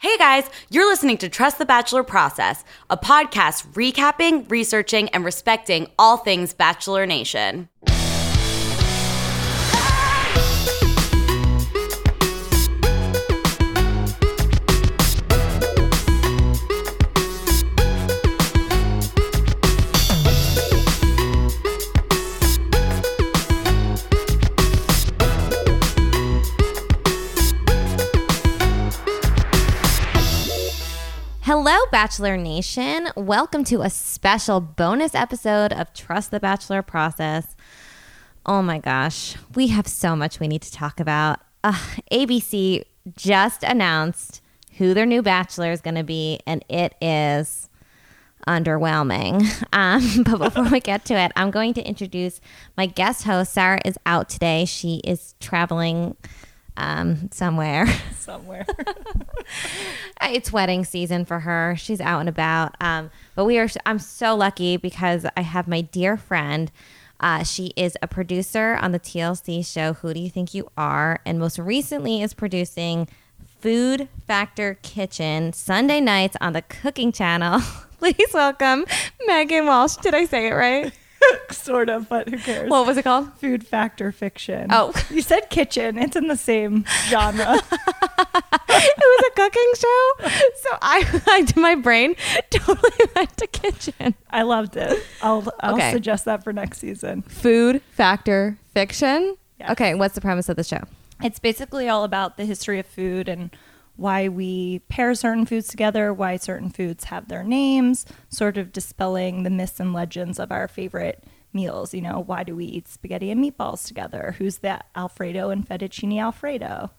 Hey guys, you're listening to Trust the Bachelor Process, a podcast recapping, researching, and respecting all things Bachelor Nation. Bachelor Nation. Welcome to a special bonus episode of Trust the Bachelor Process. Oh my gosh, we have so much we need to talk about. Uh, ABC just announced who their new bachelor is going to be, and it is underwhelming. Um, but before we get to it, I'm going to introduce my guest host. Sarah is out today. She is traveling um, somewhere. somewhere. it's wedding season for her. She's out and about. Um, but we are. I'm so lucky because I have my dear friend. Uh, she is a producer on the TLC show Who Do You Think You Are, and most recently is producing Food Factor Kitchen Sunday nights on the Cooking Channel. Please welcome Megan Walsh. Did I say it right? sort of, but who cares? What was it called? Food Fact or Fiction. Oh. You said kitchen. It's in the same genre. it was a cooking show. So I, I my brain totally went to kitchen. I loved it. I'll, I'll Okay. suggest that for next season. Food Fact or Fiction. Yes. Okay, what's the premise of the show? It's basically all about the history of food and why we pair certain foods together, why certain foods have their names, sort of dispelling the myths and legends of our favorite meals. You know, why do we eat spaghetti and meatballs together? Who's that Alfredo and fettuccine Alfredo?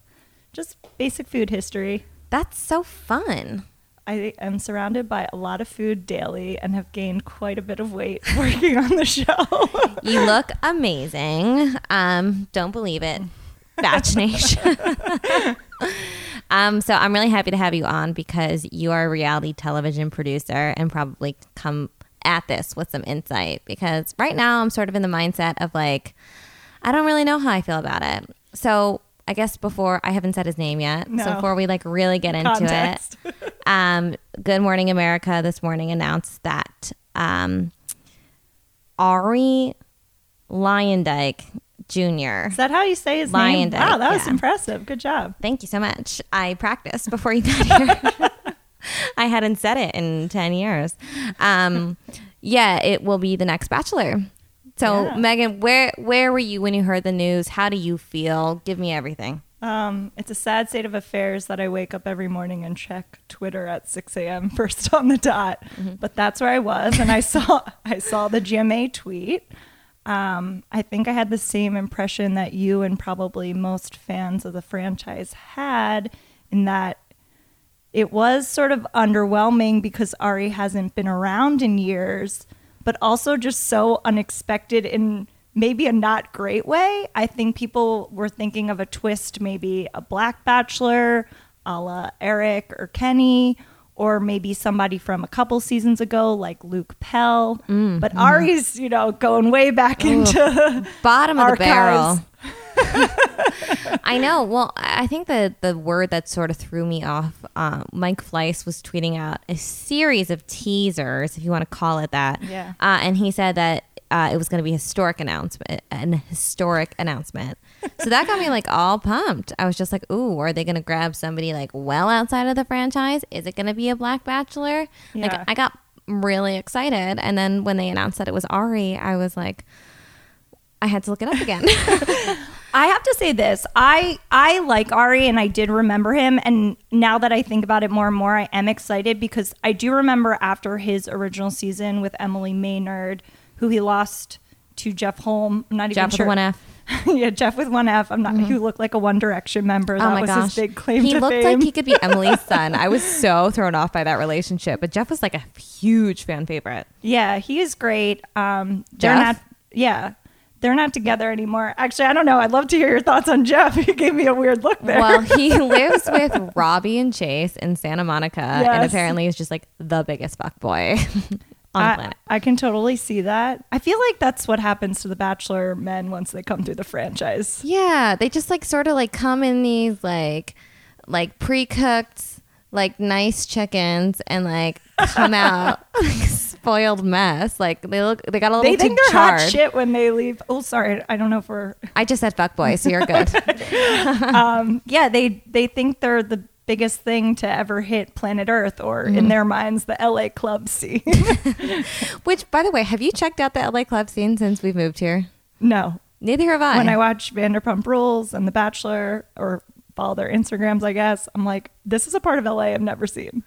Just basic food history. That's so fun. I am surrounded by a lot of food daily and have gained quite a bit of weight working on the show. You look amazing. Um, don't believe it. Batch Nation. um, so I'm really happy to have you on because you are a reality television producer and probably come at this with some insight because right now I'm sort of in the mindset of like, I don't really know how I feel about it. So I guess before I haven't said his name yet. So before we like really get into Context. it, um, Good Morning America this morning announced that um, Ari Luyendyk Jr. Is that how you say his Lion name? Wow, Dyke, that was yeah. impressive. Good job. Thank you so much. I practiced before you got here. I hadn't said it in 10 years. Um, yeah, it will be the next Bachelor. So, Yeah. Megan, where where were you when you heard the news? How do you feel? Give me everything. Um, it's a sad state of affairs that I wake up every morning and check Twitter at 6 a.m. first on the dot. But that's where I was, and I saw I saw the GMA tweet. Um, I think I had the same impression that you and probably most fans of the franchise had, in that it was sort of underwhelming because Ari hasn't been around in years, but also just so unexpected in maybe a not great way. I think people were thinking of a twist, maybe a Black Bachelor, a la Eric or Kenny, or maybe somebody from a couple seasons ago, like Luke Pell. but Ari's, you know, going way back into Bottom of the barrel. I know. Well, I think the the word that sort of threw me off. Uh, Mike Fleiss was tweeting out a series of teasers, if you want to call it that. Yeah. Uh, and he said that uh, it was going to be a historic announcement, an historic announcement. So that got me like all pumped. I was just like, "Ooh, are they going to grab somebody like well outside of the franchise? Is it going to be a Black Bachelor?" Yeah. Like, I got really excited, and then when they announced that it was Ari, I was like, I had to look it up again. I have to say this. I I like Ari and I did remember him and now that I think about it more and more I am excited because I do remember after his original season with Emily Maynard who he lost to Jeff Holm. I'm not Jeff even with sure. one F. yeah, Jeff with one F. I'm not who looked like a One Direction member. That oh my was gosh, his big claim he looked fame. like he could be Emily's son. I was so thrown off by that relationship, but Jeff was like a huge fan favorite. yeah, he is great. Um they're Jeff? not yeah. They're not together anymore. Actually, I don't know. I'd love to hear your thoughts on Jeff. He gave me a weird look there. Well, he lives with Robbie and Chase in Santa Monica, and apparently he's just like the biggest fuck boy on the I, planet. I can totally see that. I feel like that's what happens to the Bachelor men once they come through the franchise. Yeah, they just like sort of like come in these like like pre-cooked like nice chickens and like come out like spoiled mess. Like they look, they got a little They too think they're charred. hot shit when they leave. Oh, sorry. I don't know if we're. I just said fuck boy, so you're good. Um, yeah, they they think they're the biggest thing to ever hit planet Earth, or Mm-hmm. in their minds, the LA club scene. Which, by the way, have you checked out the LA club scene since we've moved here? no, Neither have I. when I watch Vanderpump Rules and The Bachelor, or follow their Instagrams, I guess I'm like, this is a part of LA I've never seen.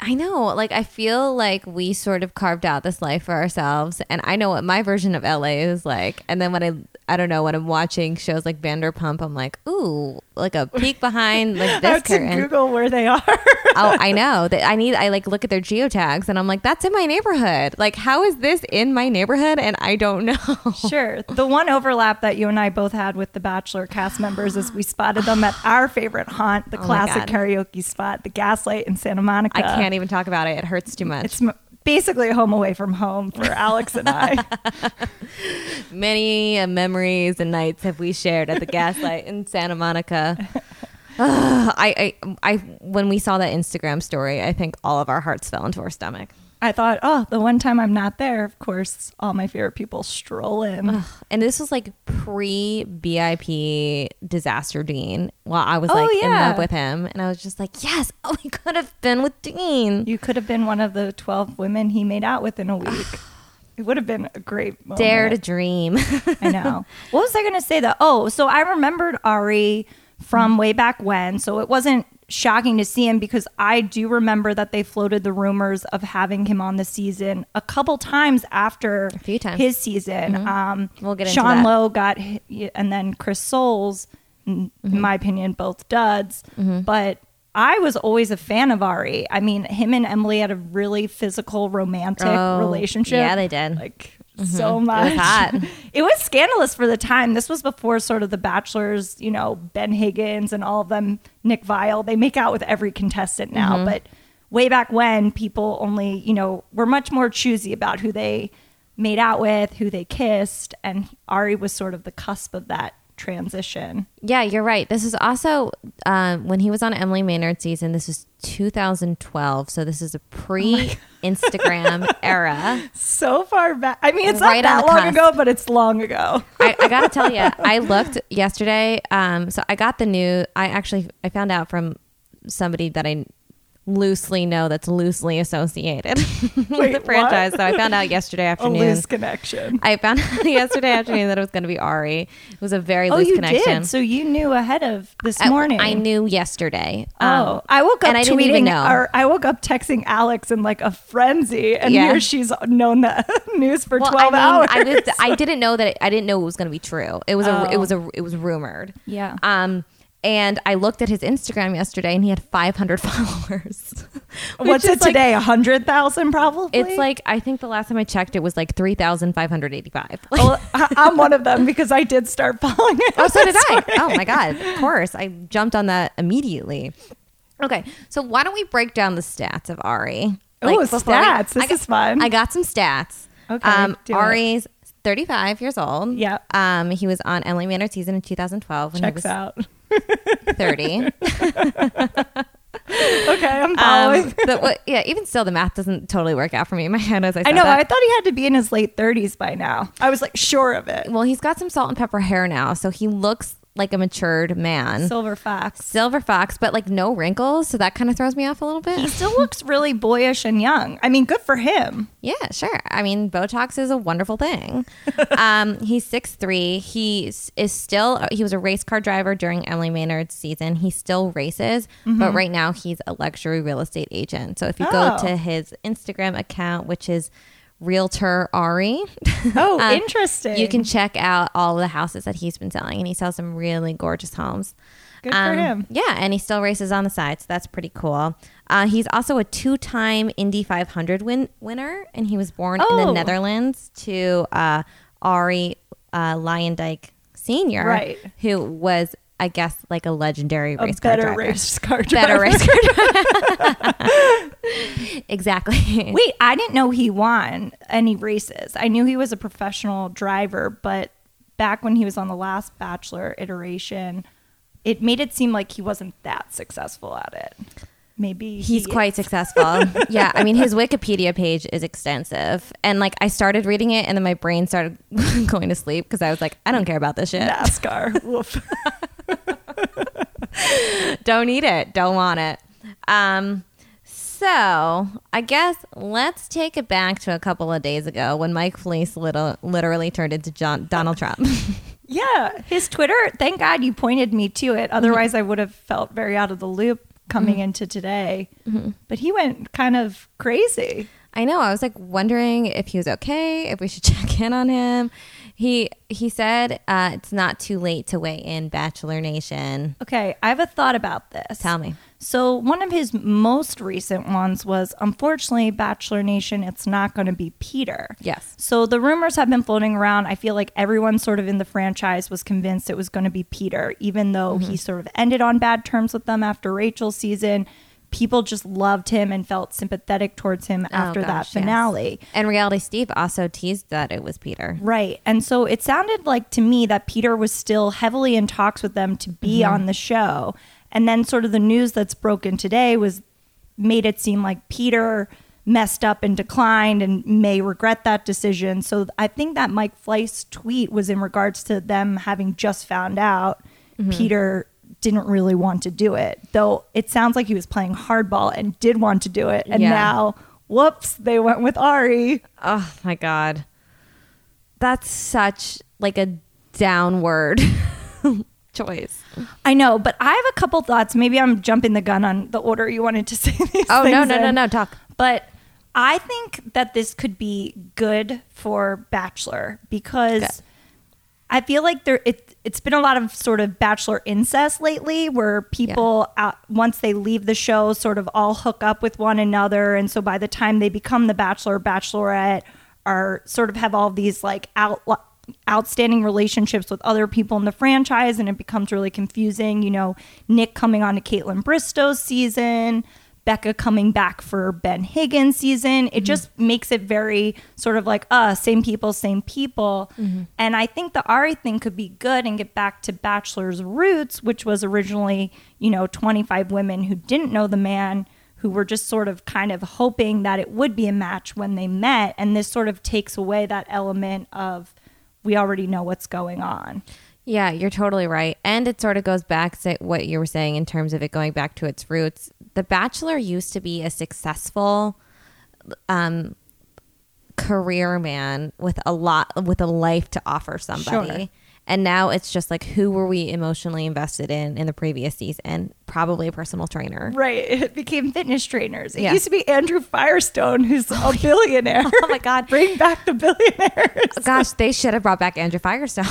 I know. Like, I feel like we sort of carved out this life for ourselves, and I know what my version of LA is like. And then when I, I don't know, when I'm watching shows like Vanderpump, I'm like, ooh, like a peek behind like I this curtain. Google where they are. oh, I know that I need. I like look at their geotags, and I'm like, that's in my neighborhood. Like, how is this in my neighborhood? And I don't know. Sure. The one overlap that you and I both had with the Bachelor cast members is we spotted them at our favorite haunt, the Oh classic karaoke spot, the Gaslight in Santa Monica. I can't even talk about it. It hurts too much. It's basically a home away from home for Alex and I. Many uh, memories and nights have we shared at the Gaslight in Santa Monica. Ugh, I, I, I, when we saw that Instagram story, I think all of our hearts fell into our stomach. I thought, oh, the one time I'm not there, of course, all my favorite people stroll in. And this was like pre BIP disaster Dean. While I was Oh, like in love with him, and I was just like, yes, oh, we could have been with Dean. You could have been one of the 12 women he made out with in a week. it would have been a great moment. Dare to dream. I know. what was I going to say though? Oh, so I remembered Ari from mm. way back when. So it wasn't shocking to see him because I do remember that they floated the rumors of having him on the season a couple times after A few times. his season. Um, We'll get Sean. Lowe got, hi- and then Chris Soules, in Mm-hmm. in my opinion, both duds. But I was always a fan of Ari. I mean, him and Emily had a really physical, romantic Oh, relationship. yeah, they did. Like Mm-hmm. so much. hot. It was scandalous for the time. This was before sort of the Bachelors, you know, Ben Higgins and all of them, Nick Viall. They make out with every contestant now, mm-hmm. but way back when, people only, you know, were much more choosy about who they made out with, who they kissed, and Ari was sort of the cusp of that transition. Yeah, you're right. This is also um, when he was on Emily Maynard season. This is 2012, so this is a pre-Instagram era. So far back. I mean, it's Right not that long cusp. ago, but it's long ago. I, I gotta tell you, I looked yesterday. Um, so I got the new. I actually I found out from somebody that I loosely know that's loosely associated with the franchise. what? So I found out yesterday afternoon. A loose connection. I found out yesterday afternoon that it was going to be Ari. It was a very Oh, loose you connection. did. So you knew ahead of this I- morning. I knew yesterday. Oh, Um, I woke up and I didn't even know. or I woke up texting Alex in like a frenzy, and Yeah. here she's known the news for Well, twelve I hours. I, I didn't know that. It, I didn't know it was going to be true. It was a. It Oh. was a. It was rumored. Yeah. Um, and I looked at his Instagram yesterday, and he had 500 followers. What's it like- today? A hundred thousand, probably. It's like I think the last time I checked, it was like 3,585. Well, I- I'm one of them because I did start following it. Oh, so did I. Oh my god! Of course, I jumped on that immediately. Okay, so why don't we break down the stats of Ari? Before we- stats. This I got- is fun. I got some stats. Okay, Um, do it. Ari's 35 years old. Yeah. Um, he was on Emily Maynard season in 2012 when Checks he was out. 30. Okay, I'm um, following. what, yeah, even still, the math doesn't totally work out for me in my head as I. I know. that. I thought he had to be in his late 30s by now. I was like sure of it. well, he's got some salt and pepper hair now, so he looks like a matured man. Silver fox. Silver fox, but like no wrinkles, so that kind of throws me off a little bit. He still looks really boyish and young. I mean, good for him. Yeah, sure. I mean, Botox is a wonderful thing. um, he's six three. He is still. He was a race car driver during Emily Maynard's season. He still races, but right now he's a luxury real estate agent. So if you go Oh. to his Instagram account, which is Realtor Ari, Oh, uh, interesting. you can check out all the houses that he's been selling, and he sells some really gorgeous homes. Good for Um, him. Yeah, and he still races on the side, so that's pretty cool. Uh, he's also a two-time Indy 500 win- winner, and he was born in Oh. the Netherlands to uh, Ari uh, Luyendyk Senior, Right. Who was, I guess, like a legendary A race car better driver. race car driver. better race car driver. exactly. Wait, I didn't know he won any races. I knew he was a professional driver, but back when he was on the last Bachelor iteration, it made it seem like he wasn't that successful at it. Maybe He's he- quite successful. yeah, I mean his Wikipedia page is extensive, and like I started reading it, and then my brain started going to sleep because I was like, I don't care about this shit. NASCAR. Woof. don't need it. Don't want it. Um, so I guess let's take it back to a couple of days ago when Mike Fleiss little, literally turned into John, Donald Trump. Yeah, his Twitter. Thank God you pointed me to it. Otherwise, I would have felt very out of the loop coming into today. But he went kind of crazy. I know. I was like wondering if he was okay, if we should check in on him. He he said uh, it's not too late to weigh in, Bachelor Nation. Okay, I have a thought about this. Tell me. So, one of his most recent ones was unfortunately, Bachelor Nation, it's not going to be Peter. Yes. So, the rumors have been floating around. I feel like everyone sort of in the franchise was convinced it was going to be Peter, even though he sort of ended on bad terms with them after Rachel's season. People just loved him and felt sympathetic towards him after that Oh, gosh, yes. finale. And Reality Steve also teased that it was Peter. Right. And so it sounded like to me that Peter was still heavily in talks with them to be Mm-hmm. on the show. And then sort of the news that's broken today was made it seem like Peter messed up and declined and may regret that decision. So I think that Mike Fleiss tweet was in regards to them having just found out Mm-hmm. Peter didn't really want to do it. Though it sounds like he was playing hardball and did want to do it. And Yeah. now, whoops, they went with Ari. Oh my god. That's such like a downward choice. I know, but I have a couple thoughts. Maybe I'm jumping the gun on the order you wanted to say these. Oh no, no, no, in. no, talk. But I think that this could be good for Bachelor because Good. I feel like there it it's been a lot of sort of Bachelor incest lately, where people out, once they leave the show, sort of all hook up with one another, and so by the time they become the Bachelor Bachelorette, are sort of have all these like out outstanding relationships with other people in the franchise and it becomes really confusing. You know nick coming on to Kaitlyn Bristowe's season becca coming back for ben higgins season. It just makes it very sort of like uh same people same people. And i think the ari thing could be good and get back to bachelor's roots which was originally you know 25 women who didn't know the man who were just sort of kind of hoping that it would be a match when they met. And this sort of takes away that element of we already know what's going on. Yeah, you're totally right. And it sort of goes back to what you were saying in terms of it going back to its roots. The Bachelor used to be a successful um, career man with a lot, with a life to offer somebody. Sure. And now it's just like, who were we emotionally invested in in the previous season? Probably a personal trainer. Right. It became fitness trainers. It Yeah. used to be Andrew Firestone, who's a billionaire. Oh my God. Bring back the billionaires. Gosh, they should have brought back Andrew Firestone.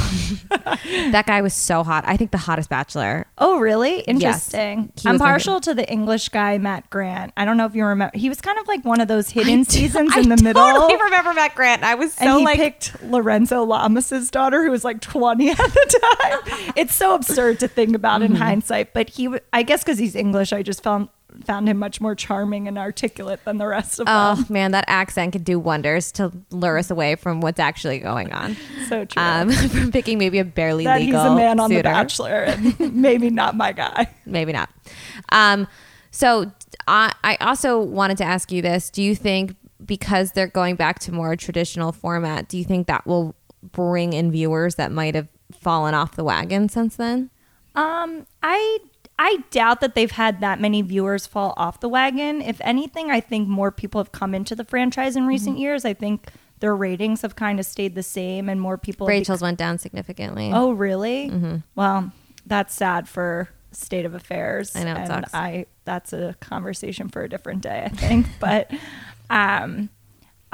that guy was so hot. I think the hottest bachelor. Oh, really? Interesting. He I'm partial to the English guy, Matt Grant. I don't know if you remember. He was kind of like one of those hidden I seasons do- in the I middle. totally remember Matt Grant. I was so and he like, picked Lorenzo Lamas's daughter, who was like 20 at the time. it's so absurd to think about Mm-hmm. in hindsight, but he, I guess, because he's English, I just found found him much more charming and articulate than the rest of oh them. Oh man, that accent could do wonders to lure us away from what's actually going on. So true. Um, from picking maybe a barely that legal he's a man on The. Bachelor, and maybe not my guy. Maybe not. Um, so I, I also wanted to ask you this: Do you think because they're going back to more traditional format, do you think that will bring in viewers that might have fallen off the wagon since then? Um, I I doubt that they've had that many viewers fall off the wagon. If anything, I think more people have come into the franchise in recent years. I think their ratings have kind of stayed the same, and more people. have bec- Rachel's went down significantly. oh, really? Well, that's sad for state of affairs. I know, it and sucks. I that's a conversation for a different day, I think. but um,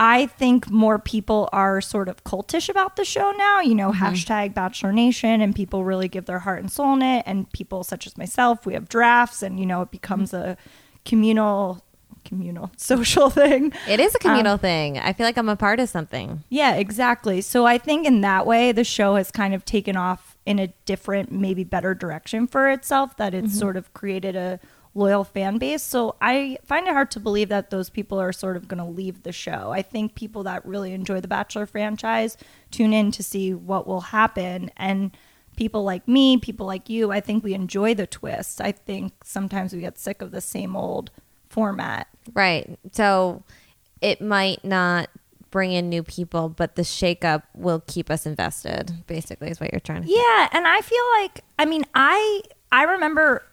I think more people are sort of cultish about the show now. You know, Mm-hmm. hashtag Bachelor Nation, and people really give their heart and soul in it. And people such as myself, we have drafts, and you know, it becomes a communal, communal social thing. It is a Um, communal thing. I feel like I'm a part of something. Yeah, exactly. So I think in that way, the show has kind of taken off in a different, maybe better direction for itself, that it's sort of created a loyal fan base. So I find it hard to believe that those people are sort of going to leave the show. I think people that really enjoy the Bachelor franchise tune in to see what will happen. And people like me, people like you, I think we enjoy the twists. I think sometimes we get sick of the same old format. Right. So it might not bring in new people, but the shakeup will keep us invested. Basically, is what you're trying to. say. Yeah, and I feel like I mean I I remember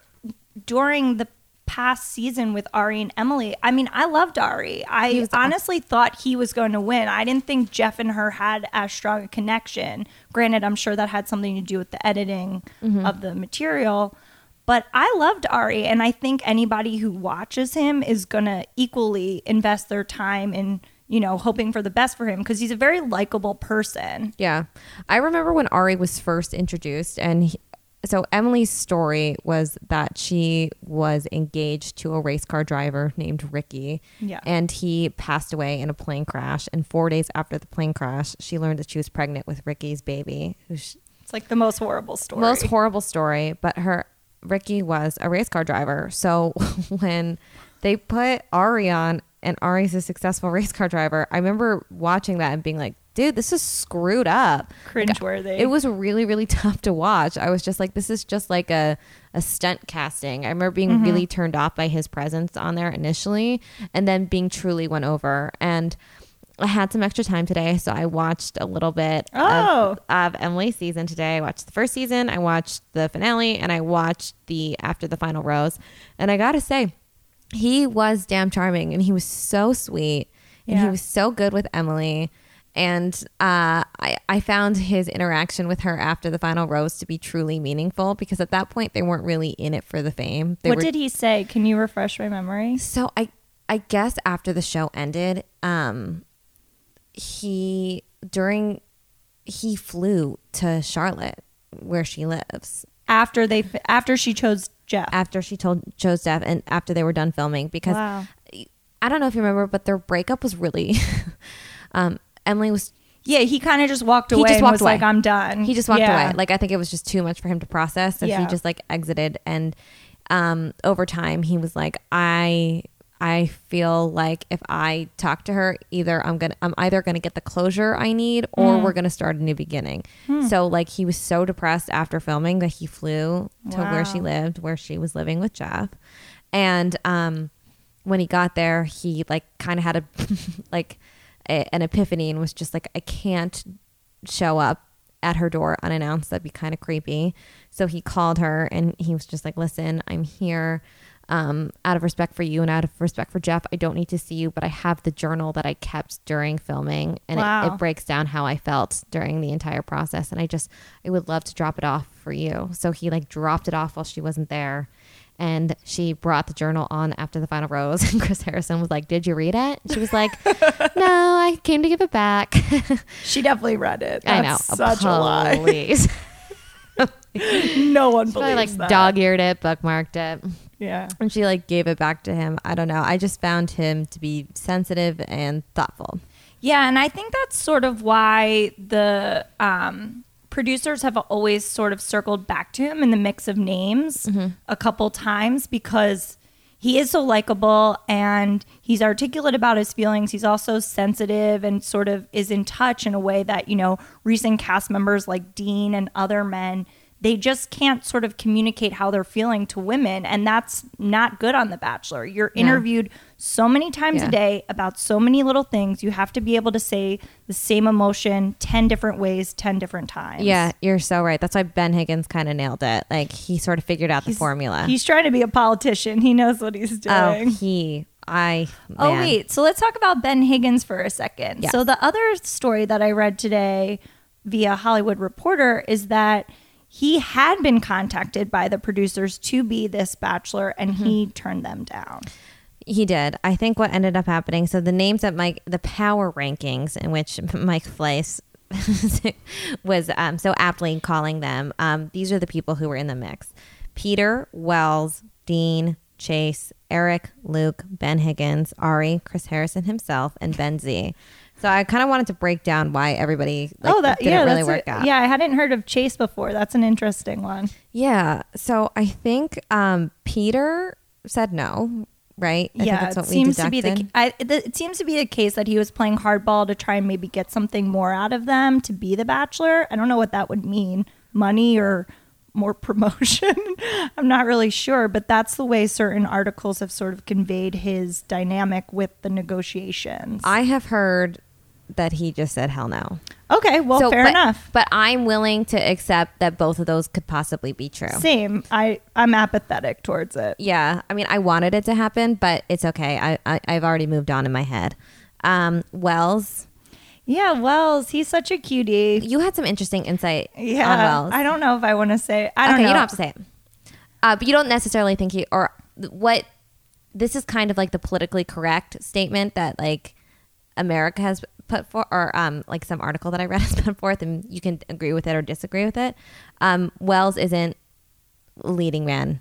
during the past season with Ari and Emily. I mean, I loved Ari. I honestly thought he was going to win. I didn't think Jeff and her had as strong a connection. Granted, I'm sure that had something to do with the editing mm-hmm. of the material. But I loved Ari, and I think anybody who watches him is gonna equally invest their time in, you know, hoping for the best for him because he's a very likable person. Yeah. I remember when Ari was first introduced, and he, so Emily's story was that she was engaged to a race car driver named Ricky. Yeah. And he passed away in a plane crash. And four days after the plane crash, she learned that she was pregnant with Ricky's baby. who's It's like the most horrible story. most horrible story, but her Ricky was a race car driver. So when they put Ari on and Ari's a successful race car driver, I remember watching that and being like, dude, this is screwed up. Cringeworthy. It was really, really tough to watch. I was just like, this is just like a, a stunt casting. I remember being really mm-hmm. turned off by his presence on there initially and then being truly won over. And I had some extra time today, so I watched a little bit Oh. of, of Emily's season today. I watched the first season, I watched the finale, and I watched the after the final rose. And I gotta say, he was damn charming and he was so sweet and he was so good with Emily. And uh, I, I found his interaction with her after the final rose to be truly meaningful because at that point they weren't really in it for the fame. They what were did he say? Can you refresh my memory? so I I guess after the show ended, um he during he flew to Charlotte where she lives After they after she chose Jeff. after she told chose Jeff and after they were done filming because Wow. I don't know if you remember, but their breakup was really um Emily was Yeah, he kind of just walked away. He just and walked was away. like, "I'm done." he just walked Yeah. away. Like I think it was just too much for him to process. So Yeah. he just like exited and um over time he was like, I I feel like if I talk to her, either I'm gonna I'm either gonna get the closure I need or Hmm. we're gonna start a new beginning. So like he was so depressed after filming that he flew to where she lived, where she was living with Jeff. And um when he got there, he like kind of had a like a, an epiphany and was just like, I can't show up at her door unannounced. That'd be kind of creepy. So he called her and he was just like, listen, I'm here. Um, out of respect for you and out of respect for Jeff, I don't need to see you, but I have the journal that I kept during filming and it, it breaks down how I felt during the entire process. And I just, I would love to drop it off for you. So he like dropped it off while she wasn't there. And she brought the journal on after the final rose. And Chris Harrison was like, Did you read it? She was like, No, I came to give it back. She definitely read it. I know. That's such a lie. No one Probably believes like that. dog eared it, bookmarked it. Yeah. And she like gave it back to him. I don't know. I just found him to be sensitive and thoughtful. Yeah, and I think that's sort of why the um, producers have always sort of circled back to him in the mix of names mm-hmm. a couple times because he is so likable and he's articulate about his feelings. He's also sensitive and sort of is in touch in a way that, you know, recent cast members like Dean and other men they just can't sort of communicate how they're feeling to women and that's not good on the bachelor you're interviewed so many times Yeah. a day about so many little things you have to be able to say the same emotion 10 different ways 10 different times Yeah, you're so right. That's why Ben Higgins kind of nailed it. Like he sort of figured out the formula. he's trying to be a politician he knows what he's oh, doing he, I. Oh, wait. So let's talk about Ben Higgins for a second. So, the other story that I read today via Hollywood Reporter is that he had been contacted by the producers to be this bachelor and he Mm-hmm. turned them down. He did. I think what ended up happening. So the names that Mike, the power rankings in which Mike Fleiss was um, so aptly calling them. Um, these are the people who were in the mix: Peter, Wells, Dean, Chase, Eric, Luke, Ben Higgins, Ari, Chris Harrison himself, and Ben Z. So I kind of wanted to break down why everybody like, oh, that didn't yeah, really work a- out. Yeah, I hadn't heard of Chase before. That's an interesting one. Yeah. So I think um, Peter said no. Right. I think yeah, it seems to be the. I, the it seems to be the case that he was playing hardball to try and maybe get something more out of them to be the bachelor. I don't know what that would mean money or more promotion. I'm not really sure, but that's the way certain articles have sort of conveyed his dynamic with the negotiations. I have heard that he just said hell no. okay, well, So, fair but, enough. But I'm willing to accept that both of those could possibly be true. Same. I I'm apathetic towards it. Yeah, I mean, I wanted it to happen, but it's okay. I, I I've already moved on in my head. Um, Wells, Yeah, Wells, he's such a cutie. you had some interesting insight Yeah, on Wells. I don't know if I want to say. I don't okay, know. you don't have to say it. Uh, but you don't necessarily think he or what. This is kind of like the politically correct statement that like America has put for, or um, like some article that I read has put forth, and you can agree with it or disagree with it. Um, Wells isn't leading man.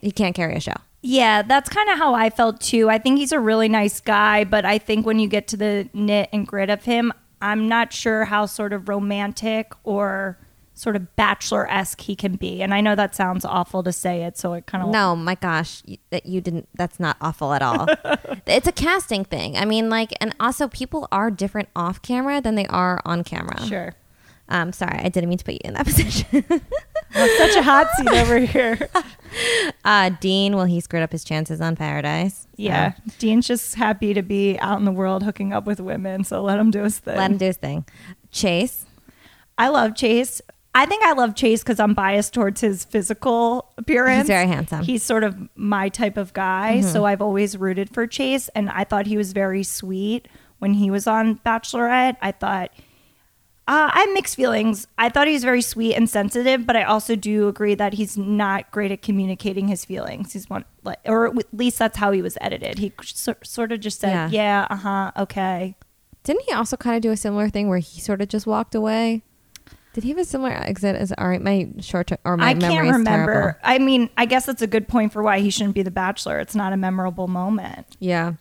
He can't carry a show. Yeah, that's kind of how I felt too. I think he's a really nice guy, but I think when you get to the knit and grit of him, I'm not sure how sort of romantic or sort of bachelor esque he can be. And I know that sounds awful to say it, so it kind of No, my gosh, you- that you didn't. That's not awful at all. it's a casting thing. I mean, like, and also people are different off camera than they are on camera. sure. Um, sorry, I didn't mean to put you in that position. Such a hot seat over here. uh, Dean, well, he screwed up his chances on Paradise. Yeah, Dean's just happy to be out in the world hooking up with women, so let him do his thing. Uh, let him do his thing. Chase, I love Chase. I think I love Chase because I'm biased towards his physical appearance. He's very handsome. He's sort of my type of guy, so I've always rooted for Chase, and I thought he was very sweet when he was on Bachelorette. I thought. Uh, I have mixed feelings. I thought he was very sweet and sensitive, but I also do agree that he's not great at communicating his feelings. He's one, like, or at least that's how he was edited. He so, sort of just said, Yeah. "Yeah, uh huh, okay." didn't he also kind of do a similar thing where he sort of just walked away? Did he have a similar exit as all right? My short ter- or my I memory can't remember. I mean, I guess that's a good point for why he shouldn't be the bachelor. It's not a memorable moment. Yeah.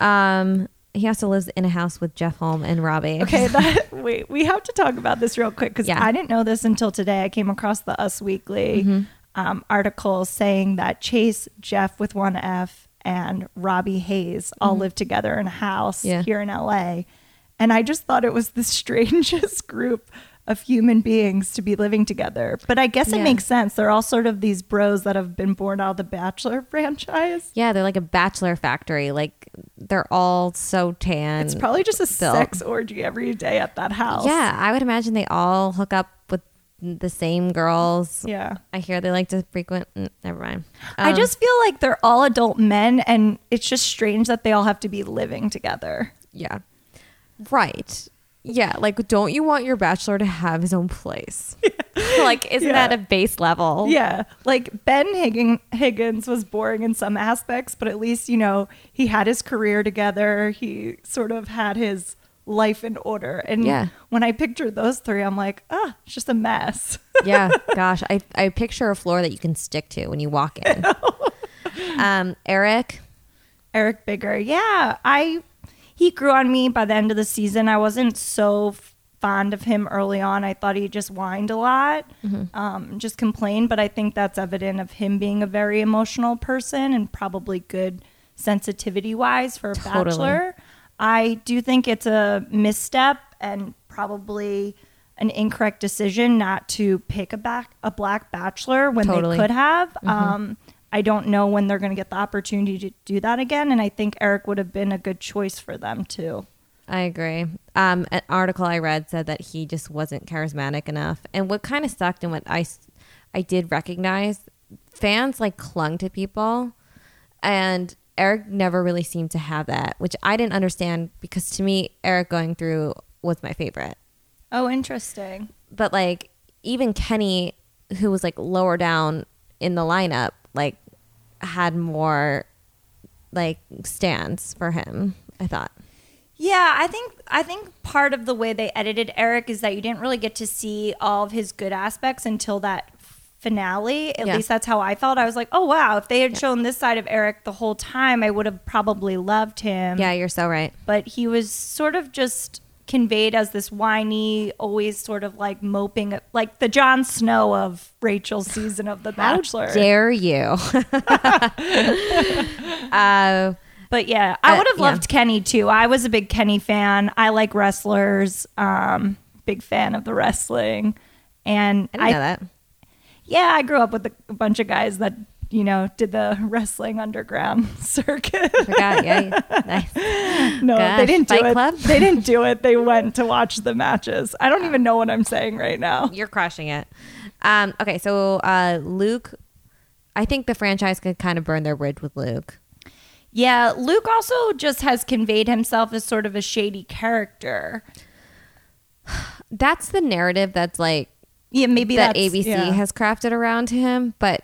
Um, he also lives in a house with Jeff Holm and Robbie. Okay, that wait, we have to talk about this real quick because Yeah. I didn't know this until today. I came across the Us Weekly Mm-hmm. um, article saying that Chase, Jeff with one F, and Robbie Hayes all live together in a house Mm-hmm. Yeah. here in LA. And I just thought it was the strangest group of human beings to be living together. But I guess it makes sense. They're all sort of these bros that have been born out of the Bachelor franchise. Yeah, they're like a bachelor factory. Like they're all so tan. It's probably just a built. sex orgy every day at that house. Yeah, I would imagine they all hook up with the same girls. Yeah. I hear they like to frequent. mm, Never mind. I Um, just feel like they're all adult men and it's just strange that they all have to be living together. yeah, right. Yeah, like don't you want your bachelor to have his own place? like, isn't Yeah. that a base level? Yeah. Like Ben Higgin- Higgins was boring in some aspects, but at least, you know, he had his career together. He sort of had his life in order. And Yeah. when I picture those three, I'm like, ah, it's just a mess. yeah. Gosh, I I picture a floor that you can stick to when you walk in. um, Eric. Eric Bigger. Yeah, I he grew on me by the end of the season. I wasn't so fond of him early on. I thought he just whined a lot, um, just complained. But I think that's evident of him being a very emotional person and probably good sensitivity wise for a Totally. bachelor. I do think it's a misstep and probably an incorrect decision not to pick a back a black bachelor when Totally. they could have. Um, I don't know when they're going to get the opportunity to do that again, and I think Eric would have been a good choice for them too. I agree. Um, an article I read said that he just wasn't charismatic enough, and what kind of sucked and what I, I did recognize, fans like clung to people, and Eric never really seemed to have that, which I didn't understand because to me, Eric going through was my favorite. Oh, interesting. But like even Kenny, who was like lower down in the lineup, like had more like stands for him. I thought. Yeah, I think I think part of the way they edited Eric is that you didn't really get to see all of his good aspects until that finale. At Yeah. least that's how I felt. I was like, "Oh wow, if they had shown this side of Eric the whole time, I would have probably loved him." Yeah, you're so right. but he was sort of just conveyed as this whiny, always sort of like moping, like the Jon Snow of Rachel's season of The Bachelor. Dare you? uh, But yeah, I Uh, would have yeah. loved Kenny too. I was a big Kenny fan. I like wrestlers. Um, big fan of the wrestling. And I that. yeah, I grew up with a bunch of guys that you know did the wrestling underground circuit. Forgot. Yeah. nice. no, Gosh, they didn't do Fight it. Club? They didn't do it. They went to watch the matches. I don't even know what I'm saying right now. You're crushing it. Um, okay, so uh, Luke, I think the franchise could kind of burn their bridge with Luke. Yeah, Luke also just has conveyed himself as sort of a shady character. That's the narrative that's like Yeah, maybe that ABC yeah. has crafted around him, but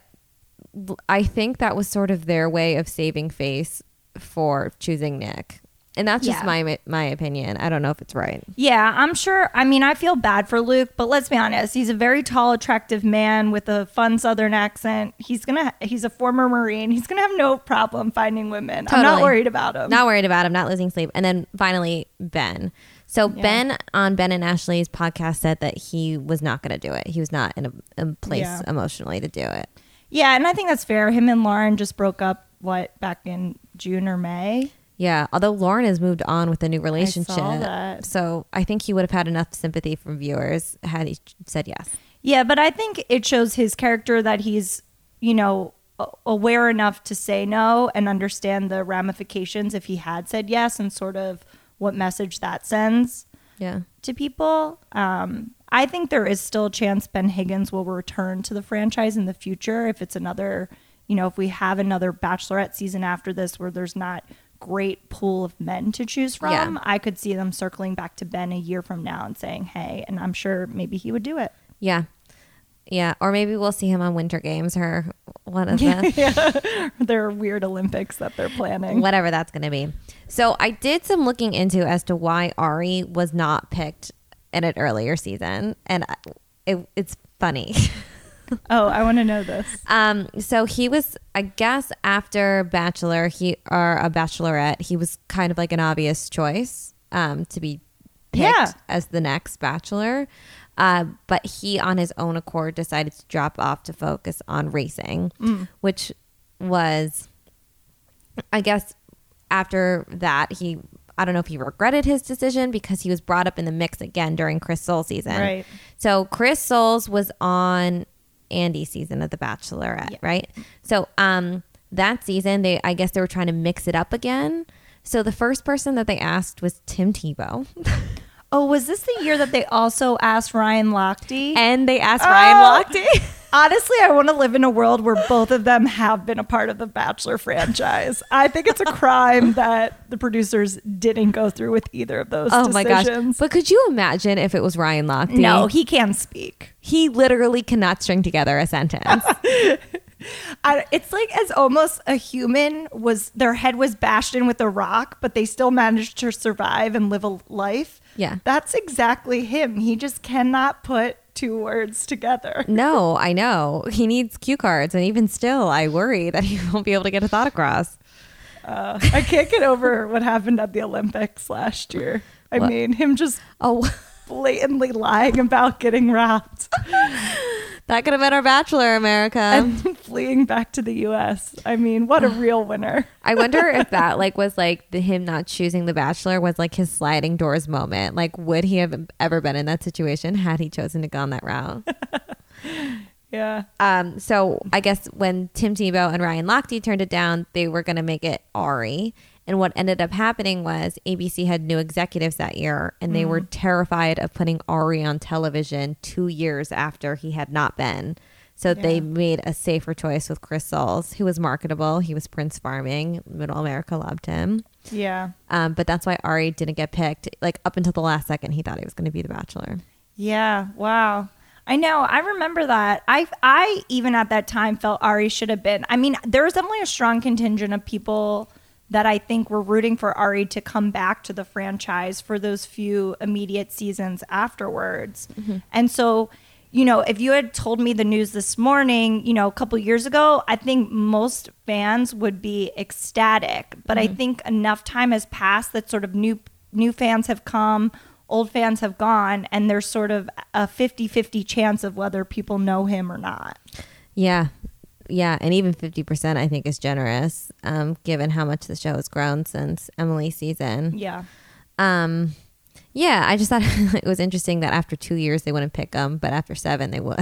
I think that was sort of their way of saving face for choosing Nick. And that's just Yeah. my my opinion. I don't know if it's right. Yeah, I'm sure. I mean, I feel bad for Luke, but let's be honest. He's a very tall, attractive man with a fun Southern accent. He's gonna. He's a former Marine. He's gonna have no problem finding women. I'm not worried about him. Not worried about him, not losing sleep. And then finally, Ben. So Yeah. Ben on Ben and Ashley's podcast said that he was not going to do it. He was not in a, a place Yeah. emotionally to do it. Yeah, and I think that's fair. Him and Lauren just broke up. What back in June or May? Yeah, although Lauren has moved on with a new relationship. that. So I think he would have had enough sympathy from viewers had he said yes. Yeah, but I think it shows his character that he's, you know, aware enough to say no and understand the ramifications if he had said yes and sort of what message that sends. Yeah. to people. Um, I think there is still a chance Ben Higgins will return to the franchise in the future if it's another, you know, if we have another Bachelorette season after this where there's not great pool of men to choose from. Yeah. I could see them circling back to Ben a year from now and saying, "Hey," and I'm sure maybe he would do it. Yeah. Yeah. Or maybe we'll see him on Winter Games or what is that? Their weird Olympics that they're planning. Whatever that's going to be. So I did some looking into as to why Ari was not picked in an earlier season. And it, it's funny. Oh, I want to know this. Um, so he was, I guess, after Bachelor, he or a Bachelorette, he was kind of like an obvious choice um, to be picked Yeah. as the next Bachelor. Uh, but he, on his own accord, decided to drop off to focus on racing, which was, I guess, after that he. I don't know if he regretted his decision because he was brought up in the mix again during Chris Soules season. Right. So Chris Soules was on Andi's season of The Bachelorette, right? So um that season they I guess they were trying to mix it up again. So the first person that they asked was Tim Tebow. Oh, was this the year that they also asked Ryan Lochte? and they asked Ryan Oh! Lochte. Honestly, I want to live in a world where both of them have been a part of the Bachelor franchise. I think it's a crime that the producers didn't go through with either of those Oh my gosh. decisions. But could you imagine if it was Ryan Lochte? no, he can speak. He literally cannot string together a sentence. I, it's like as almost a human was their head was bashed in with a rock, but they still managed to survive and live a life. Yeah. That's exactly him. He just cannot put two words together. no, I know. He needs cue cards and even still I worry that he won't be able to get a thought across. Uh, I can't get over what happened at the Olympics last year. I What? mean, him just Oh, blatantly lying about getting robbed that could have been our Bachelor, America. and fleeing back to the U.S. I mean, what a real winner. I wonder if that like was like the him not choosing the bachelor was like his sliding doors moment. Like would he have ever been in that situation had he chosen to go on that route? Yeah. um so I guess when Tim Tebow and Ryan Lochte turned it down, they were going to make it Ari. And what ended up happening was ABC had new executives that year and they were terrified of putting Ari on television 2 years after he had not been. So they made a safer choice with Chris Soules, who was marketable. He was Prince Farming. Middle America loved him. Yeah. Um, but that's why Ari didn't get picked. Like up until the last second, he thought he was going to be the Bachelor. Yeah. Wow. I know. I remember that. I I even at that time felt Ari should have been. I mean, there was definitely a strong contingent of people that I think were rooting for Ari to come back to the franchise for those few immediate seasons afterwards. Mm-hmm. And so, you know, if you had told me the news this morning, you know, a couple years ago, I think most fans would be ecstatic. But I mm-hmm. think enough time has passed that sort of new new fans have come, old fans have gone, and there's sort of a 50-50 chance of whether people know him or not. Yeah. Yeah. And even 50%, I think, is generous, um, given how much the show has grown since Emily's season. Yeah. Um, Yeah, I just thought it was interesting that after two years they wouldn't pick them, but after seven they would.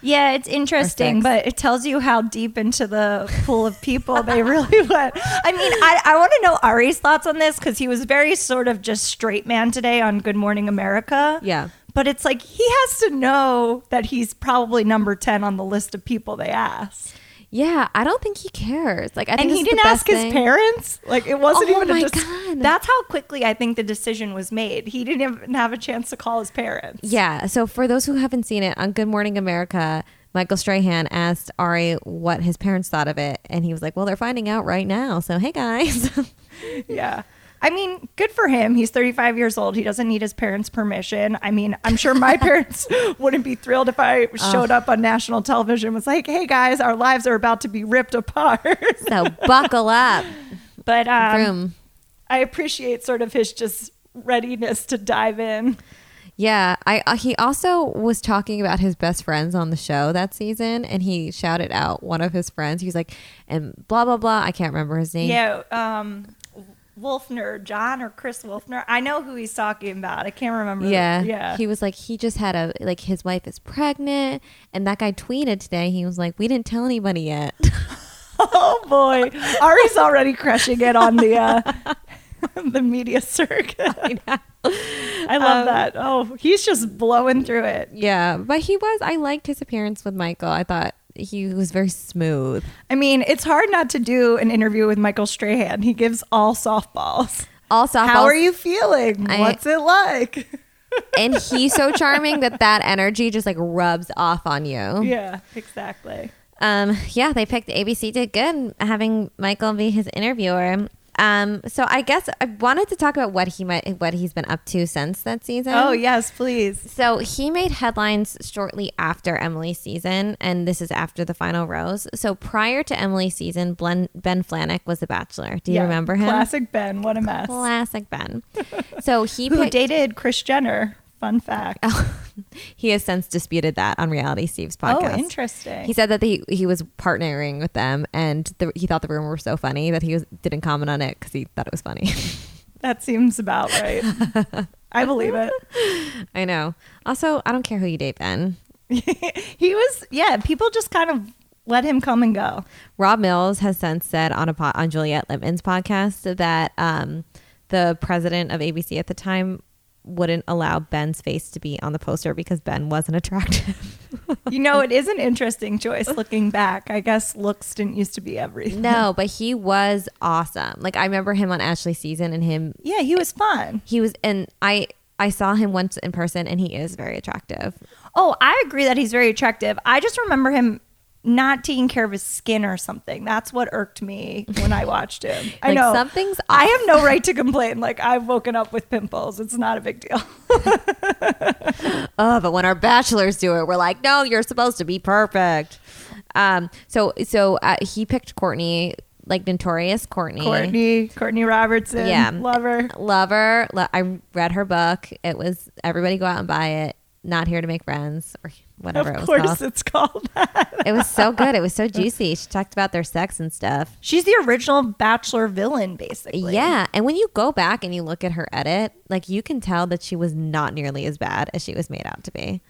Yeah, it's interesting, but it tells you how deep into the pool of people they really went. I mean, I, I want to know Ari's thoughts on this because he was very sort of just straight man today on Good Morning America. Yeah. But it's like he has to know that he's probably number 10 on the list of people they asked. Yeah, I don't think he cares. Like, I think And he didn't ask best his parents. Like it wasn't Oh even my a God. That's how quickly I think the decision was made. He didn't even have a chance to call his parents. Yeah. So for those who haven't seen it on Good Morning America, Michael Strahan asked Arie what his parents thought of it, and he was like, "Well, they're finding out right now. So hey, guys." Yeah. I mean, good for him. He's 35 years old. He doesn't need his parents' permission. I mean, I'm sure my parents wouldn't be thrilled if I showed up on national television and was like, "Hey guys, our lives are about to be ripped apart." so buckle up, but um. I appreciate sort of his just readiness to dive in. Yeah, I uh, he also was talking about his best friends on the show that season, and he shouted out one of his friends. He was like, "and blah blah blah." I can't remember his name. Yeah, um, Wolfner, John or Chris Wolfner. I know who he's talking about. I can't remember. Yeah. yeah. He was like, he just had a, like, his wife is pregnant. And that guy tweeted today, he was like, we didn't tell anybody yet. oh boy, Arie's already crushing it on the uh, the media circuit. I love Um, that. Oh, he's just blowing through it. yeah. But he was, I liked his appearance with Michael. I thought he was very smooth. I mean, it's hard not to do an interview with Michael Strahan. He gives all softballs. All softballs. How are you feeling? I- What's it like? And he's so charming that that energy just like rubs off on you. yeah, exactly. Um, yeah, they picked ABC did good having Michael be his interviewer. Um, so I guess I wanted to talk about what he might what he's been up to since that season. Oh yes, please. So he made headlines shortly after Emily's season, and this is after the final rose. So prior to Emily's season, Blen, Ben Flajnik was the Bachelor. Do you Yeah, remember him? Classic Ben. What a mess. Classic Ben. So he Who picked, dated Kris Jenner? Fun fact. he has since disputed that on Reality Steve's podcast. Oh, interesting. He said that he he was partnering with them, and the, he thought the rumor was so funny that he was, didn't comment on it because he thought it was funny. that seems about right. I believe it. I know. Also, I don't care who you date, Ben. he was yeah people just kind of let him come and go Rob Mills has since said on a po- on Juliet Litman's podcast that um, the president of ABC at the time wouldn't allow Ben's face to be on the poster because Ben wasn't attractive. you know it is an interesting choice looking back i guess looks didn't used to be everything no, but he was awesome. Like I remember him on Ashley season and him yeah he was fun he was and I I saw him once in person and he is very attractive. oh i agree that he's very attractive i just remember him not taking care of his skin or something that's what irked me when i watched him i Like, know something's i have no right to complain like i've woken up with pimples it's not a big deal Oh, but when our bachelors do it, we're like, no, you're supposed to be perfect. Um, so so uh, he picked Courtney, like notorious Courtney. courtney courtney robertson Yeah. lover Love her. Lo- I read her book. It was everybody go out and buy it. Not here to make friends or whatever it of was course called. it's called that It was so good. It was so juicy. She talked about their sex and stuff. She's the original Bachelor villain, basically. Yeah, and when you go back and you look at her edit, like you can tell that she was not nearly as bad as she was made out to be.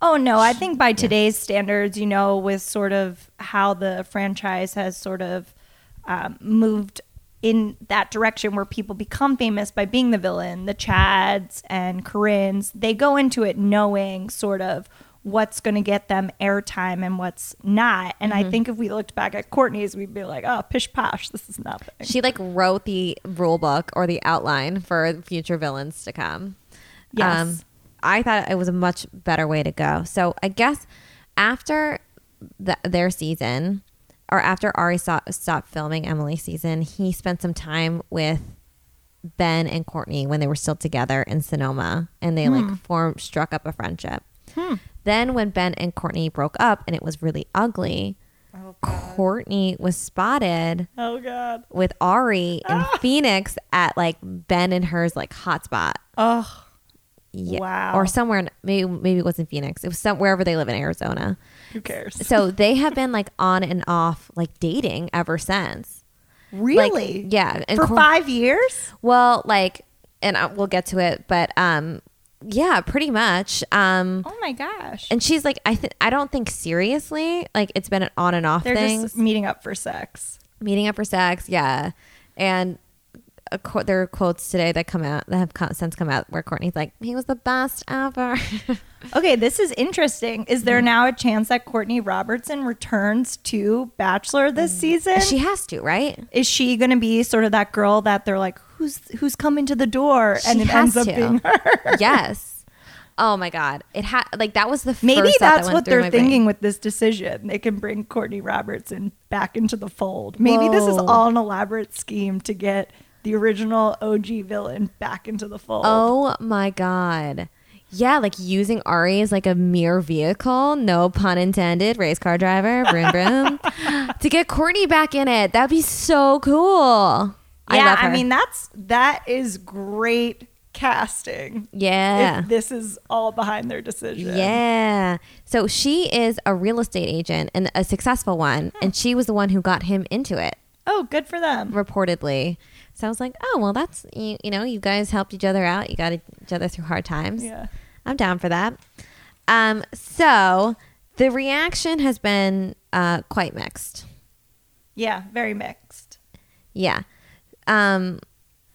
Oh no, I think by today's standards, you know, with sort of how the franchise has sort of um, moved in that direction where people become famous by being the villain, the Chads and Corinne's, they go into it knowing sort of what's going to get them airtime and what's not. And I mm-hmm. think if we looked back at Courtney's, we'd be like, oh, pish posh, this is nothing. She like wrote the rule book or the outline for future villains to come. Yes. Um, I thought it was a much better way to go. So I guess after the, their season, or after Arie stopped, stopped filming Emily's season, he spent some time with Ben and Courtney when they were still together in Sonoma, and they like hmm. formed struck up a friendship. Hmm. Then when Ben and Courtney broke up and it was really ugly, Courtney was spotted oh God. with Arie in Phoenix at like Ben and hers like hotspot. Oh, Yeah. Wow. Or somewhere in, maybe maybe it wasn't Phoenix. It was some wherever they live in Arizona. who cares? So they have been like on and off like dating ever since. Like, Really? yeah. And For Cour- five years? Well, like and I, we'll get to it, but um, yeah, pretty much. Um, Oh my gosh. and she's like, I th- I don't think seriously. Like it's been an on and off They're thing. meeting up for sex. meeting up for sex, yeah. And a qu- there are quotes today that come out that have since come out where Courtney's like, he was the best ever. Okay, this is interesting. Is there now a chance that Courtney Robertson returns to Bachelor this season? Mm. she has to, right? is she going to be sort of that girl that they're like, who's who's coming to the door, and She it has ends up being her? yes. Oh my god, it had like that was the Maybe that that's went what they're brain. thinking with this decision. They can bring Courtney Robertson back into the fold. Maybe this is all an elaborate scheme to get the original OG villain back into the fold. Oh my god. Yeah, like using Arie as like a mere vehicle, no pun intended, race car driver, broom broom, to get Courtney back in it. That'd be so cool. I yeah, love I, mean that's that is great casting. yeah. This is all behind their decision. Yeah. So she is a real estate agent and a successful one. And she was the one who got him into it, Oh, good for them. reportedly. So I was like, oh, well, that's, you, you know, you guys helped each other out. You got each other through hard times. Yeah. I'm down for that. Um, so the reaction has been uh, quite mixed. Yeah, very mixed. Yeah. Um,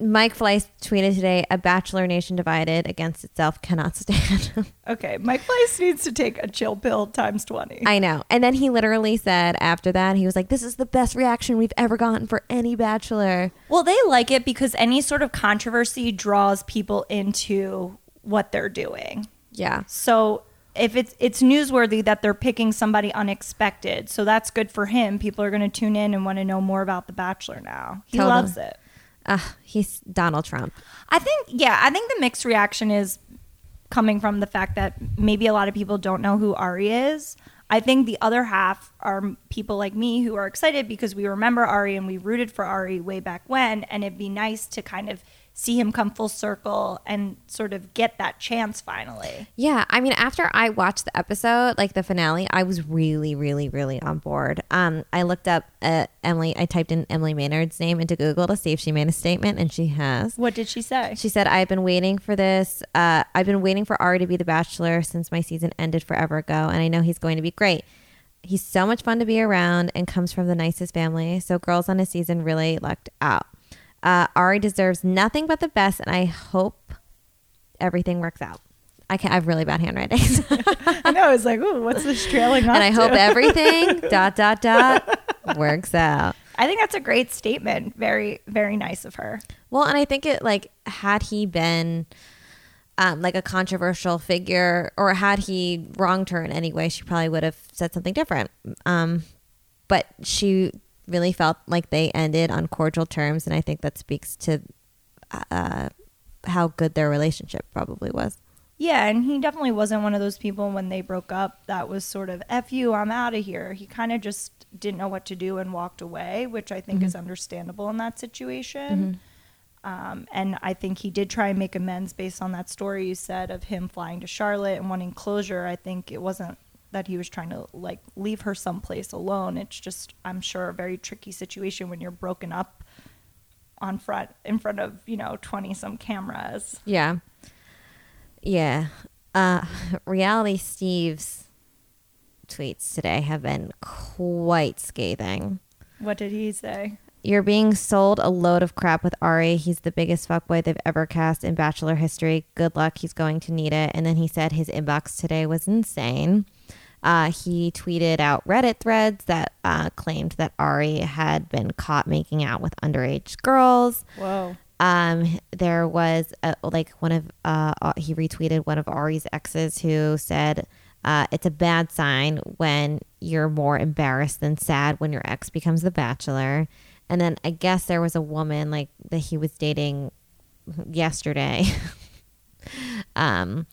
Mike Fleiss tweeted today, a Bachelor Nation divided against itself cannot stand. Okay, Mike Fleiss needs to take a chill pill times 20. I know. And then he literally said after that, he was like, this is the best reaction we've ever gotten for any Bachelor. Well, they like it because any sort of controversy draws people into what they're doing. Yeah. So if it's it's newsworthy that they're picking somebody unexpected, so that's good for him. People are going to tune in and want to know more about The Bachelor now. He Totally. loves it. Uh, he's Donald Trump. I think, yeah, I think the mixed reaction is coming from the fact that maybe a lot of people don't know who Arie is. I think the other half are people like me who are excited because we remember Arie and we rooted for Arie way back when, and it'd be nice to kind of see him come full circle and sort of get that chance finally. Yeah, I mean, after I watched the episode, like the finale, I was really, really, really on board. Um, I looked up uh, Emily. I typed in Emily Maynard's name into Google to see if she made a statement, and she has. What did she say? She said, "I've been waiting for this. Uh, I've been waiting for Arie to be the Bachelor since my season ended forever ago, and I know he's going to be great. He's so much fun to be around and comes from the nicest family. So girls on his season really lucked out. Uh, Arie deserves nothing but the best, and I hope everything works out. I can I have really bad handwriting, I know. It's like, ooh, what's this trailing off and I hope everything dot dot dot works out. I think that's a great statement. Very, very nice of her. Well, and I think it like had he been um, like a controversial figure, or had he wronged her in any way, she probably would have said something different. Um, but she really felt like they ended on cordial terms, and I think that speaks to uh, how good their relationship probably was. Yeah, and he definitely wasn't one of those people when they broke up that was sort of F you, I'm out of here. He kind of just didn't know what to do and walked away, which I think is understandable in that situation. Um, and I think he did try and make amends based on that story you said of him flying to Charlotte and wanting closure. I think it wasn't that he was trying to like leave her someplace alone. It's just, I'm sure, a very tricky situation when you're broken up on front in front of you know 20 some cameras Yeah. Yeah. Uh, Reality Steve's tweets today have been quite scathing. what did he say You're being sold a load of crap with Arie. He's the biggest fuckboy they've ever cast in Bachelor history. Good luck. He's going to need it. And then he said his inbox today was insane. Uh, he tweeted out Reddit threads that uh, claimed that Arie had been caught making out with underage girls. whoa Um, there was a, like one of uh, uh, he retweeted one of Arie's exes who said, uh, "It's a bad sign when you're more embarrassed than sad when your ex becomes the bachelor." And then I guess there was a woman like that he was dating yesterday. um,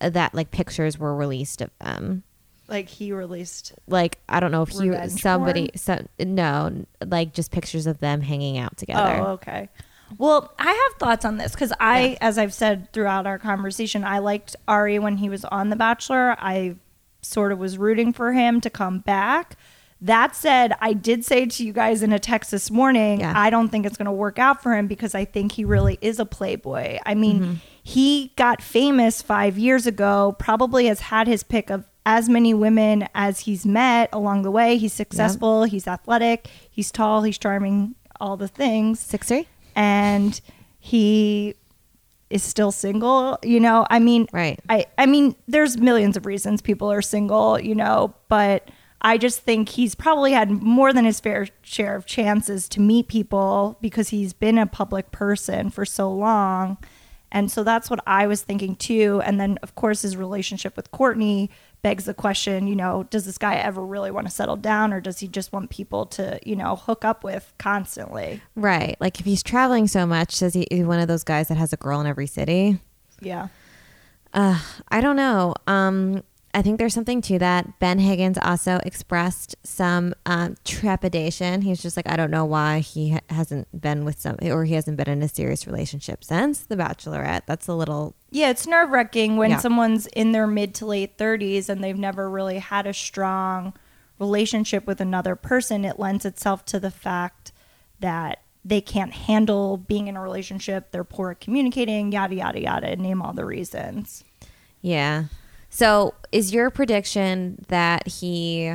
that like pictures were released of them. Like he released Like I don't know if he Revenge somebody so, no like just pictures of them hanging out together. oh okay well i have thoughts on this because i as i've said throughout our conversation i liked arie when he was on the bachelor i sort of was rooting for him to come back That said, I did say to you guys in a text this morning, Yeah. I don't think it's going to work out for him because I think he really is a playboy. I mean, Mm-hmm. he got famous five years ago, probably has had his pick of as many women as he's met along the way. He's successful, he's athletic, he's tall, he's charming, all the things Six three. and he is still single you know i mean Right. i i mean there's millions of reasons people are single you know but i just think he's probably had more than his fair share of chances to meet people because he's been a public person for so long and so that's what i was thinking too and then of course his relationship with courtney begs the question you know does this guy ever really want to settle down or does he just want people to you know hook up with constantly Right. Like if he's traveling so much, does he is one of those guys that has a girl in every city? yeah Uh, I don't know. Um, I think there's something to that. Ben Higgins also expressed some um, trepidation. He's just like, I don't know why he ha- hasn't been with some, or he hasn't been in a serious relationship since The Bachelorette. That's a little, Yeah, it's nerve wracking when Yeah. someone's in their mid to late 30s and they've never really had a strong relationship with another person. It lends itself to the fact that they can't handle being in a relationship, they're poor at communicating, yada, yada, yada, name all the reasons. yeah. So is your prediction that he,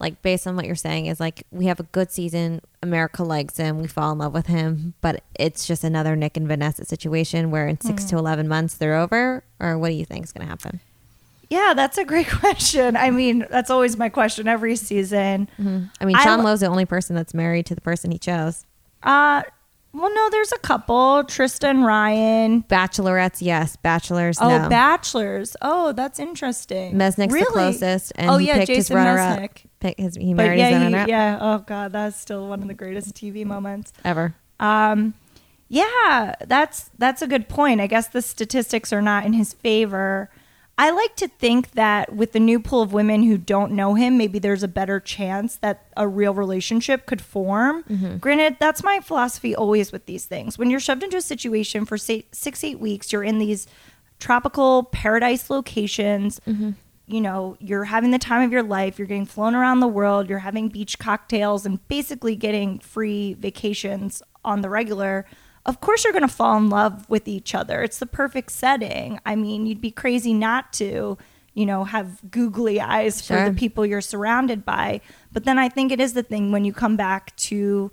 like, based on what you're saying, is like, we have a good season, America likes him, we fall in love with him, but it's just another Nick and Vanessa situation where in six to 11 months they're over? Or what do you think is going to happen? Yeah, that's a great question. I mean, that's always my question every season. I mean, I Sean lo- Lowe's the only person that's married to the person he chose. Uh, well, no, there's a couple Trista, Ryan. Bachelorettes, yes. Bachelors, Oh, no. bachelors. Oh, that's interesting. Mesnick's really? the closest, and oh, he yeah, picked his Jason runner-up. Mesnick. Pick his, he But married yeah, his he- runner-up yeah. Oh God, that's still one of the greatest TV moments. ever. Um, yeah, that's that's a good point. I guess the statistics are not in his favor. I like to think that with the new pool of women who don't know him, maybe there's a better chance that a real relationship could form. Mm-hmm. Granted, that's my philosophy always with these things. When you're shoved into a situation for say, six, eight weeks, you're in these tropical paradise locations. Mm-hmm. You know, you're having the time of your life. You're getting flown around the world. You're having beach cocktails and basically getting free vacations on the regular. Of course, you're going to fall in love with each other. It's the perfect setting. I mean, you'd be crazy not to, you know, have googly eyes for the people you're surrounded by. But then I think it is the thing when you come back to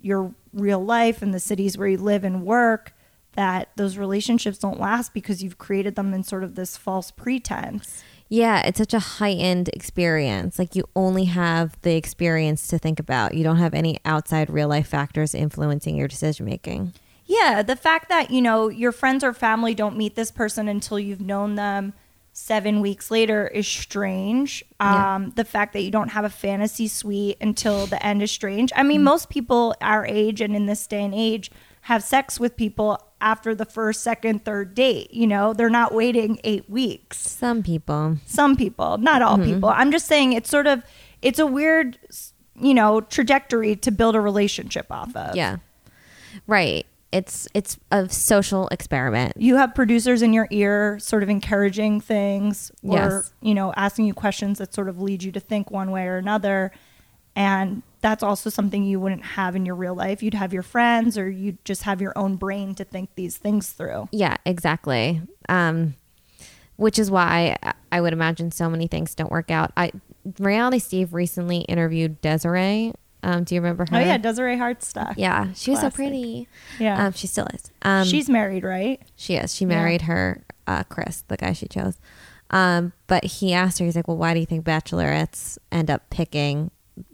your real life and the cities where you live and work that those relationships don't last because you've created them in sort of this false pretense. Yeah, it's such a heightened experience. Like you only have the experience to think about. You don't have any outside real life factors influencing your decision making. Yeah, the fact that, you know, your friends or family don't meet this person until you've known them seven weeks later is strange. Yeah. Um, the fact that you don't have a fantasy suite until the end is strange. I mean, Mm-hmm. most people our age and in this day and age have sex with people after the first, second, third date. You know, they're not waiting eight weeks. Some people. some people not all Mm-hmm. people i'm just saying it's sort of it's a weird you know trajectory to build a relationship off of Yeah. Right. It's it's a social experiment. you have producers in your ear sort of encouraging things or Yes. you know asking you questions that sort of lead you to think one way or another and that's also something you wouldn't have in your real life you'd have your friends or you'd just have your own brain to think these things through Yeah, exactly. Um, which is why I- I would imagine so many things don't work out. I Reality Steve recently interviewed Desiree. Um, do you remember her? oh yeah desiree hartsock Yeah, she was Classic. so pretty. yeah Um, she still is. Um, she's married right She is. She Yeah. married her uh, Chris, the guy she chose. Um, but he asked her, he's like, "Well, why do you think bachelorettes end up picking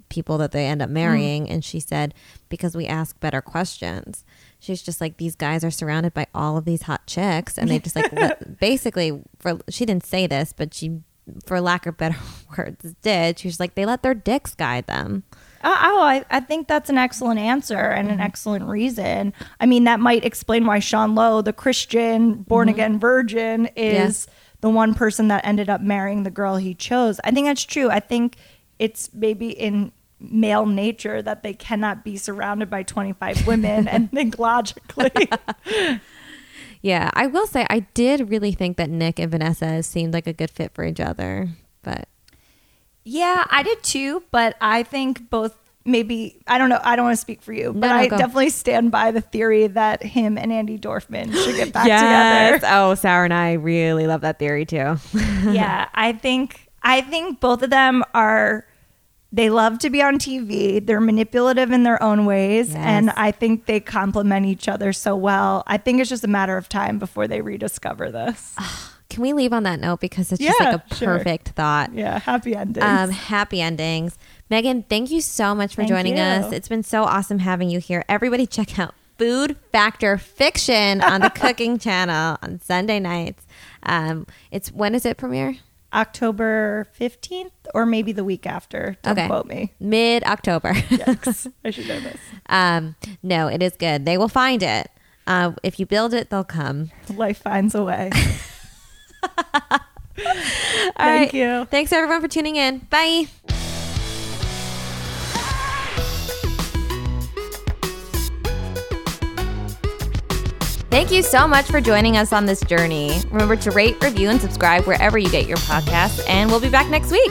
people that they end up marrying?" And she said, "Because we ask better questions." She's just like, "These guys are surrounded by all of these hot chicks, and they just like let- basically for she didn't say this, but she." For lack of better words, did she was like they let their dicks guide them? Uh, oh, I, I think that's an excellent answer and an excellent reason. I mean, that might explain why Sean Lowe, the Christian born again virgin, is the one person that ended up marrying the girl he chose. I think that's true. I think it's maybe in male nature that they cannot be surrounded by 25 women and think logically. Yeah, I will say I did really think that Nick and Vanessa seemed like a good fit for each other, but Yeah, I did too, but I think both maybe I don't know. I don't want to speak for you, but no, I go. definitely stand by the theory that him and Andi Dorfman should get back yes. together. Oh, Sarah and I really love that theory too. yeah, I think I think both of them are they love to be on TV. They're manipulative in their own ways Yes. and I think they complement each other so well. I think it's just a matter of time before they rediscover this. Can we leave on that note because it's just like a sure. perfect thought. yeah, happy endings. Um, happy endings. Megan, thank you so much for Thank joining you. us. It's been so awesome having you here. Everybody, check out Food Fact or Fiction on the Cooking Channel on Sunday nights. Um, it's when is it premiere? October 15th or maybe the week after. Don't Okay. quote me. Mid October. I should know this. um, no, it is good. They will find it. Uh, if you build it, they'll come. Life finds a way. All Thank right. you. Thanks everyone for tuning in. Bye. Thank you so much for joining us on this journey. Remember to rate, review, and subscribe wherever you get your podcasts, and we'll be back next week.